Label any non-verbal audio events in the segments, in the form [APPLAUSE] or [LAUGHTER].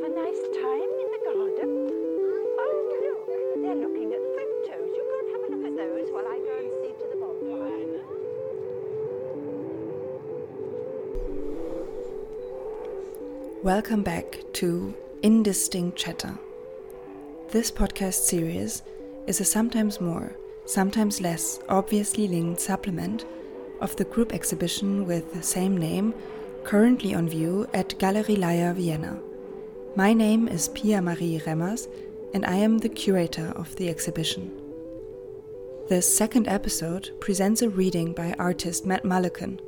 have a nice time in the garden? Oh, look, they're looking at photos. You go and have a look at those while I go and see to the bonfire. Welcome back to Indistinct Chatter. This podcast series is a sometimes more, sometimes less obviously linked supplement of the group exhibition with the same name currently on view at Galerie Layr Vienna. My name is Pia Marie Remmers and I am the curator of the exhibition. This second episode presents a reading by artist Matt Mullican.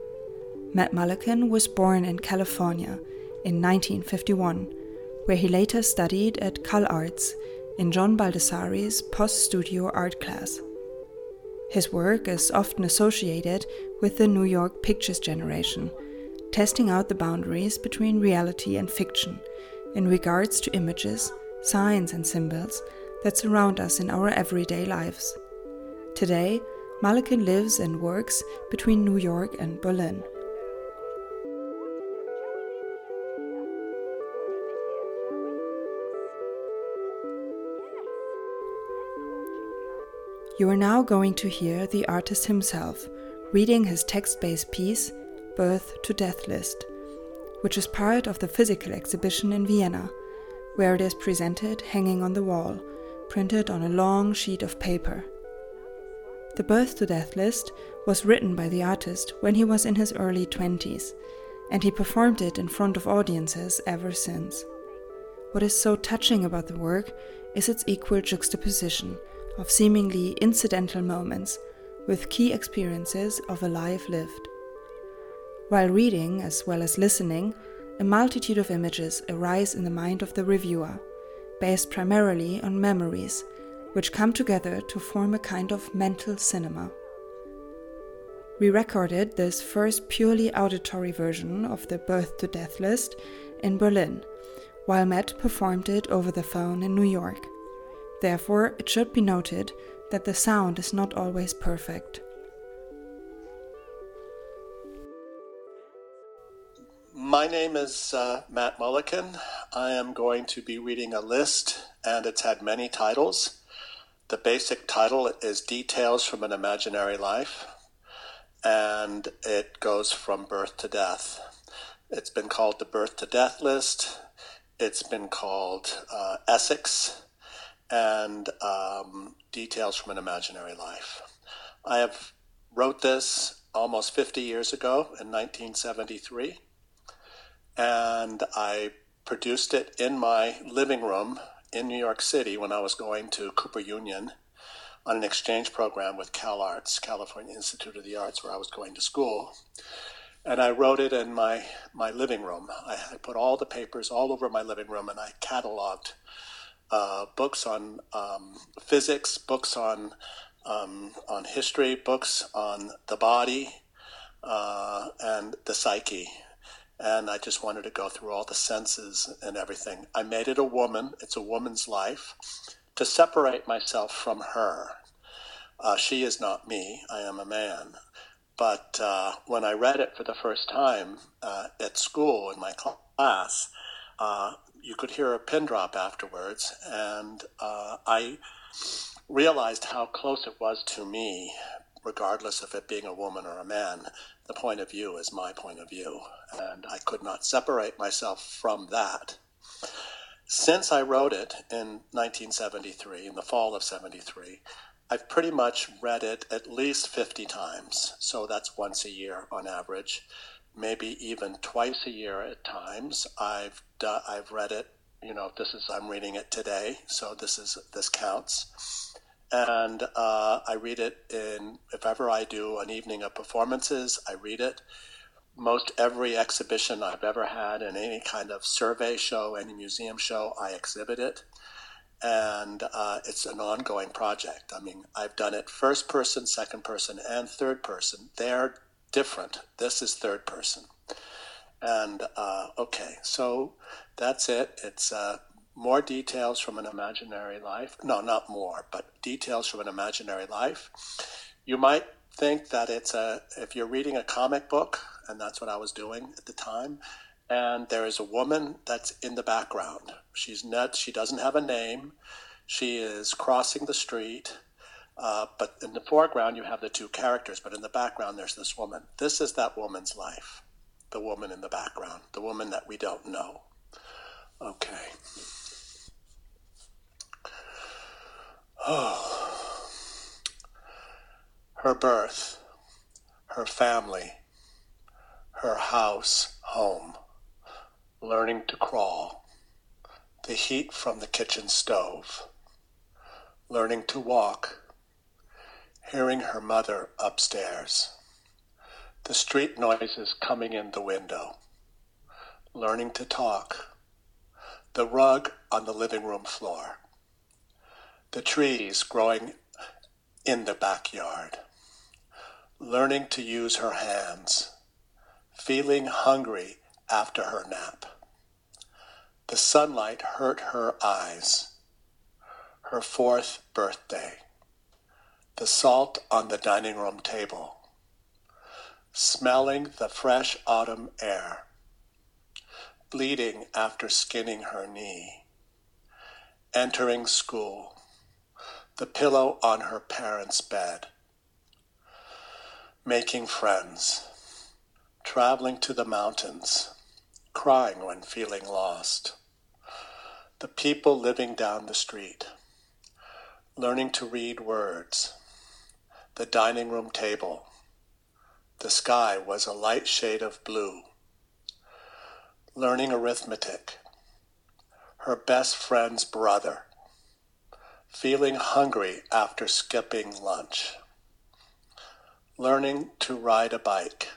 Matt Mullican was born in California in 1951, where he later studied at Cal Arts in John Baldessari's post studio art class. His work is often associated with the New York Pictures generation, testing out the boundaries between reality and fiction in regards to images, signs, and symbols that surround us in our everyday lives. Today, Mullican lives and works between New York and Berlin. You are now going to hear the artist himself reading his text based piece, Birth to Death List, which is part of the physical exhibition in Vienna, where it is presented hanging on the wall, printed on a long sheet of paper. The Birth to Death List was written by the artist when he was in his early 20s, and he performed it in front of audiences ever since. What is so touching about the work is its equal juxtaposition of seemingly incidental moments with key experiences of a life lived. While reading, as well as listening, a multitude of images arise in the mind of the reviewer, based primarily on memories, which come together to form a kind of mental cinema. We recorded this first purely auditory version of the Birth to Death list in Berlin, while Matt performed it over the phone in New York. Therefore, it should be noted that the sound is not always perfect. Name is uh, Matt Mullican. I am going to be reading a list, and it's had many titles. The basic title is Details from an Imaginary Life, and it goes from birth to death. It's been called the Birth to Death List. It's been called uh, Essex and um, details from an imaginary life. I have wrote this almost 50 years ago in 1973, and I produced it in my living room in New York City when I was going to Cooper Union on an exchange program with CalArts, California Institute of the Arts, where I was going to school. And I wrote it in my, my living room. I, I put all the papers all over my living room and I cataloged uh, books on um, physics, books on um, on history, books on the body uh, and the psyche. And I just wanted to go through all the senses and everything. I made it a woman. It's a woman's life to separate myself from her. Uh, she is not me. I am a man. But uh, when I read it for the first time uh, at school in my class, uh, you could hear a pin drop afterwards, and uh, I realized how close it was to me, regardless of it being a woman or a man. The point of view is my point of view, and I could not separate myself from that. Since I wrote it in 1973, in the fall of 73, I've pretty much read it at least 50 times, so that's once a year on average maybe even twice a year at times. I've I've read it. You know, this is I'm reading it today, so this is this counts. And uh, I read it in if ever I do an evening of performances, I read it. Most every exhibition I've ever had in any kind of survey show, any museum show, I exhibit it and uh, it's an ongoing project. I mean, I've done it first person, second person, and third person. They're different. This is third person. And uh, okay, so that's it. It's uh, more details from an imaginary life. No, not more, but details from an imaginary life. You might think that it's a, if you're reading a comic book, and that's what I was doing at the time, and there is a woman that's in the background. She's not, she doesn't have a name. She is crossing the street, uh, but in the foreground you have the two characters, but in the background there's this woman. This is that woman's life, the woman in the background, the woman that we don't know. Okay. Oh. Her birth, her family, her house, home, learning to crawl, the heat from the kitchen stove. Learning to walk, hearing her mother upstairs, the street noises coming in the window, learning to talk, the rug on the living room floor, the trees growing in the backyard, learning to use her hands, feeling hungry after her nap. The sunlight hurt her eyes her fourth birthday. The salt on the dining room table. Smelling the fresh autumn air. Bleeding after skinning her knee. Entering school. The pillow on her parents' bed. Making friends. Traveling to the mountains. Crying when feeling lost. The people living down the street learning to read words, the dining room table. The sky was a light shade of blue. Learning arithmetic, her best friend's brother. Feeling hungry after skipping lunch. Learning to ride a bike.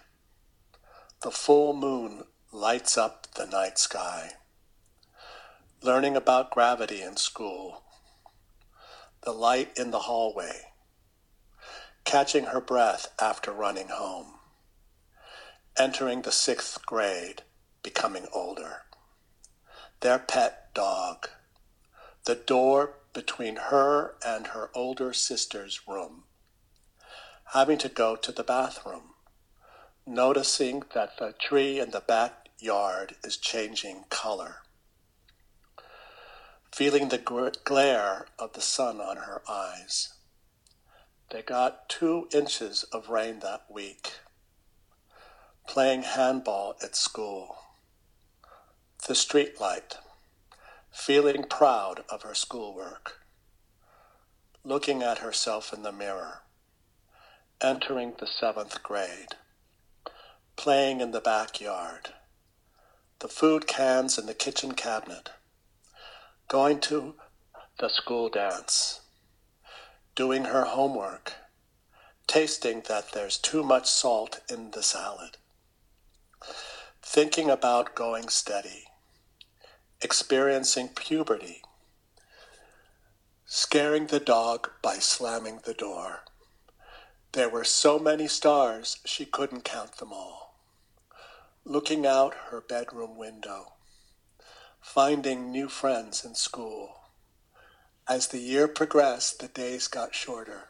The full moon lights up the night sky. Learning about gravity in school the light in the hallway, catching her breath after running home, entering the sixth grade, becoming older, their pet dog, the door between her and her older sister's room, having to go to the bathroom, noticing that the tree in the backyard is changing color feeling the glare of the sun on her eyes. They got two inches of rain that week. Playing handball at school. The streetlight. Feeling proud of her schoolwork. Looking at herself in the mirror. Entering the seventh grade. Playing in the backyard. The food cans in the kitchen cabinet going to the school dance, doing her homework, tasting that there's too much salt in the salad, thinking about going steady, experiencing puberty, scaring the dog by slamming the door. There were so many stars she couldn't count them all. Looking out her bedroom window finding new friends in school. As the year progressed, the days got shorter.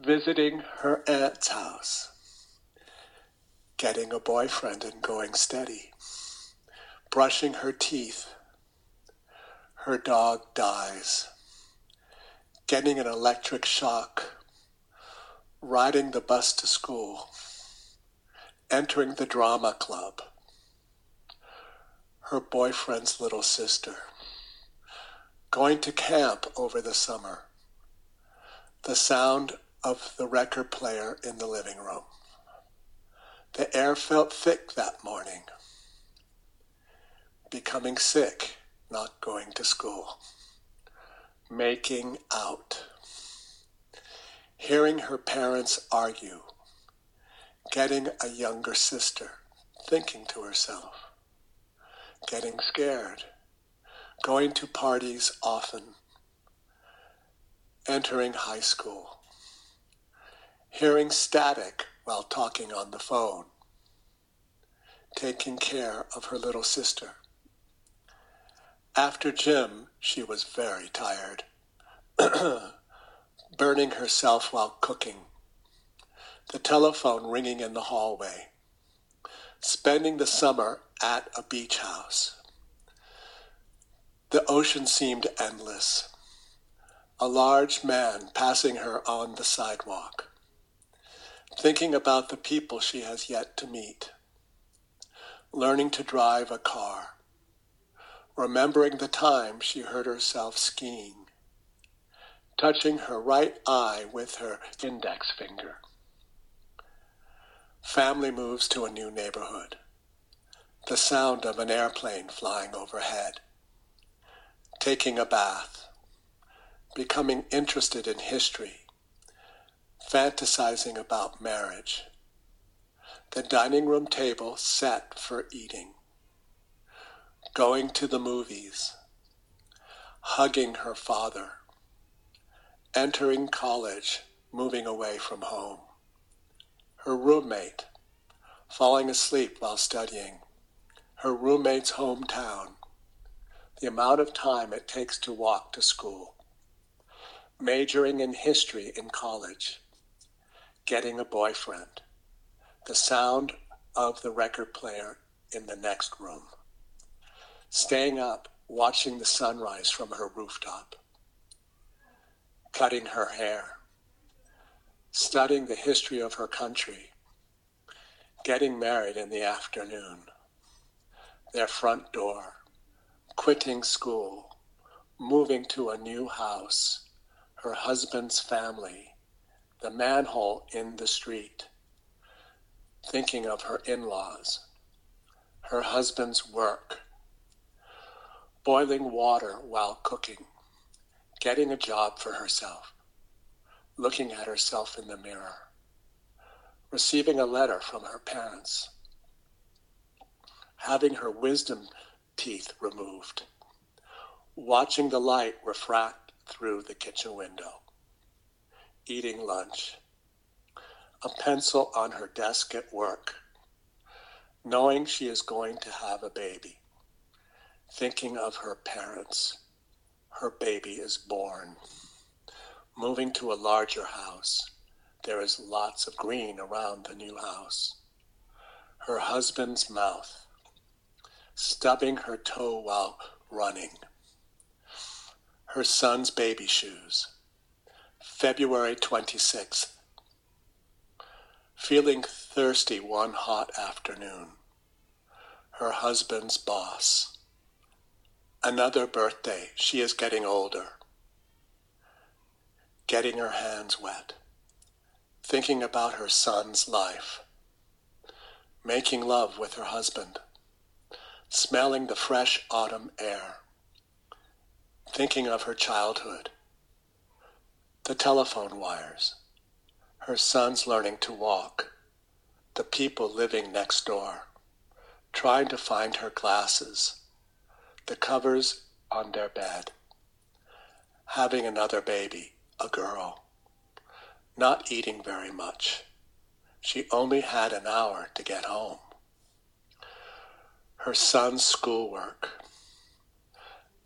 Visiting her aunt's house, getting a boyfriend and going steady, brushing her teeth, her dog dies, getting an electric shock, riding the bus to school, entering the drama club her boyfriend's little sister, going to camp over the summer, the sound of the record player in the living room. The air felt thick that morning. Becoming sick, not going to school. Making out. Hearing her parents argue. Getting a younger sister. Thinking to herself getting scared, going to parties often, entering high school, hearing static while talking on the phone, taking care of her little sister. After gym, she was very tired, [CLEARS THROAT] burning herself while cooking, the telephone ringing in the hallway, spending the summer at a beach house. The ocean seemed endless. A large man passing her on the sidewalk, thinking about the people she has yet to meet, learning to drive a car, remembering the time she heard herself skiing, touching her right eye with her index finger. Family moves to a new neighborhood. The sound of an airplane flying overhead. Taking a bath. Becoming interested in history. Fantasizing about marriage. The dining room table set for eating. Going to the movies. Hugging her father. Entering college, moving away from home. Her roommate, falling asleep while studying, her roommate's hometown, the amount of time it takes to walk to school, majoring in history in college, getting a boyfriend, the sound of the record player in the next room, staying up watching the sunrise from her rooftop, cutting her hair studying the history of her country, getting married in the afternoon, their front door, quitting school, moving to a new house, her husband's family, the manhole in the street, thinking of her in laws, her husband's work, boiling water while cooking, getting a job for herself looking at herself in the mirror, receiving a letter from her parents, having her wisdom teeth removed, watching the light refract through the kitchen window, eating lunch, a pencil on her desk at work, knowing she is going to have a baby, thinking of her parents. Her baby is born. Moving to a larger house, there is lots of green around the new house. Her husband's mouth, stubbing her toe while running. Her son's baby shoes. February 26th. Feeling thirsty one hot afternoon. Her husband's boss. Another birthday. She is getting older. Getting her hands wet, thinking about her son's life, making love with her husband, smelling the fresh autumn air, thinking of her childhood, the telephone wires, her sons learning to walk, the people living next door, trying to find her glasses, the covers on their bed, having another baby a girl, not eating very much. She only had an hour to get home. Her son's schoolwork,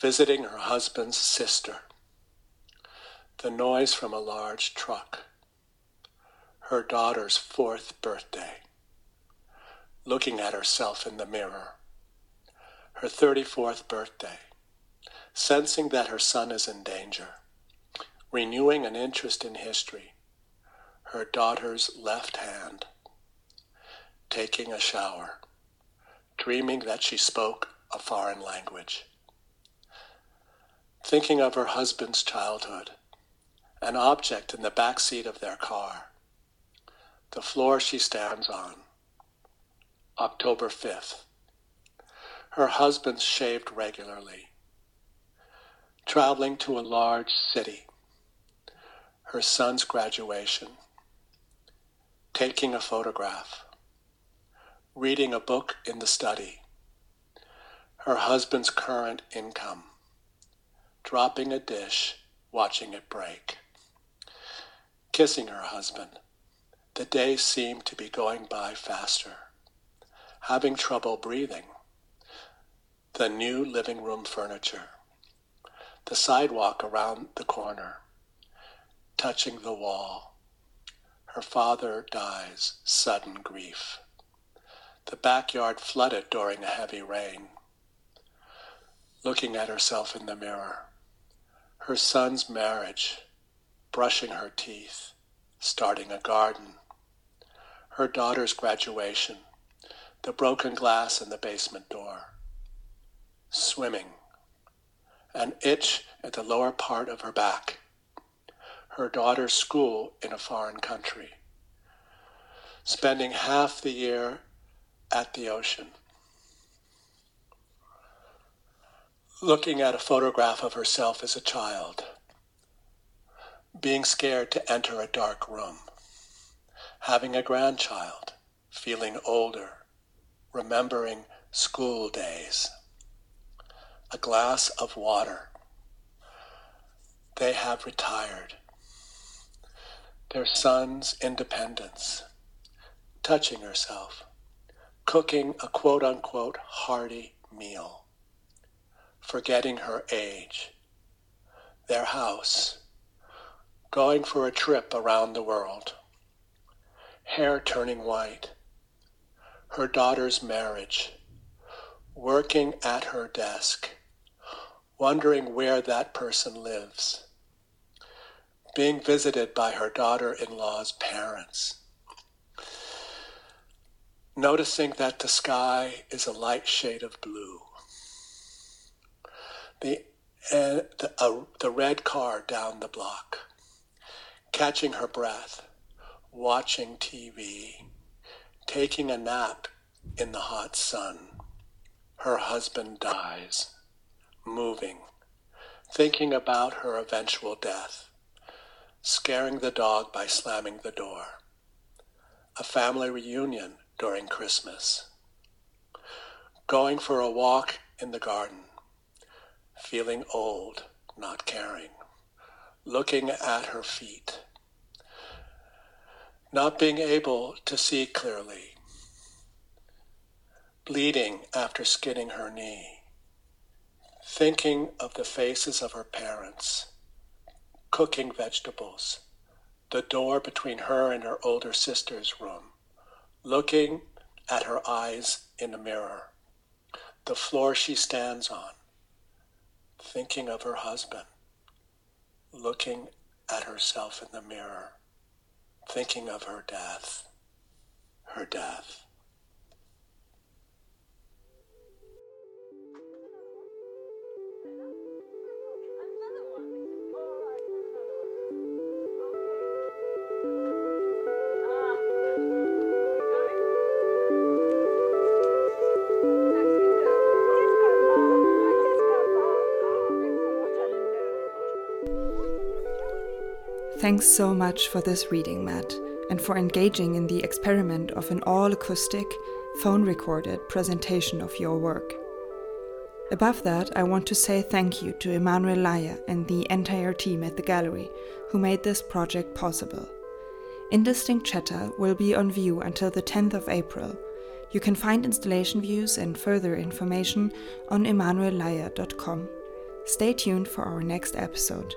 visiting her husband's sister, the noise from a large truck, her daughter's fourth birthday, looking at herself in the mirror, her 34th birthday, sensing that her son is in danger renewing an interest in history, her daughter's left hand, taking a shower, dreaming that she spoke a foreign language, thinking of her husband's childhood, an object in the back seat of their car, the floor she stands on, October 5th. Her husband shaved regularly, traveling to a large city her son's graduation, taking a photograph, reading a book in the study, her husband's current income, dropping a dish, watching it break, kissing her husband. The day seemed to be going by faster, having trouble breathing. The new living room furniture, the sidewalk around the corner, touching the wall. Her father dies, sudden grief. the backyard flooded during a heavy rain. Looking at herself in the mirror, her son's marriage, brushing her teeth, starting a garden, her daughter's graduation, the broken glass in the basement door, swimming, an itch at the lower part of her back, her daughter's school in a foreign country, spending half the year at the ocean, looking at a photograph of herself as a child, being scared to enter a dark room, having a grandchild, feeling older, remembering school days, a glass of water. They have retired. Their son's independence, touching herself, cooking a quote unquote hearty meal, forgetting her age, their house, going for a trip around the world, hair turning white, her daughter's marriage, working at her desk, wondering where that person lives, being visited by her daughter in law's parents, noticing that the sky is a light shade of blue. The, uh, the, uh, the red car down the block, catching her breath, watching TV, taking a nap in the hot sun. Her husband dies, moving, thinking about her eventual death, scaring the dog by slamming the door. A family reunion during Christmas. Going for a walk in the garden, feeling old, not caring, looking at her feet, not being able to see clearly, bleeding after skinning her knee, thinking of the faces of her parents, cooking vegetables, the door between her and her older sister's room, looking at her eyes in the mirror, the floor she stands on, thinking of her husband, looking at herself in the mirror, thinking of her death, her death. Thanks so much for this reading, Matt, and for engaging in the experiment of an all acoustic, phone recorded presentation of your work. Above that, I want to say thank you to Emanuel Layr and the entire team at the gallery who made this project possible. Indistinct Chatter will be on view until the 10th of April. You can find installation views and further information on emanuellayr.com. Stay tuned for our next episode.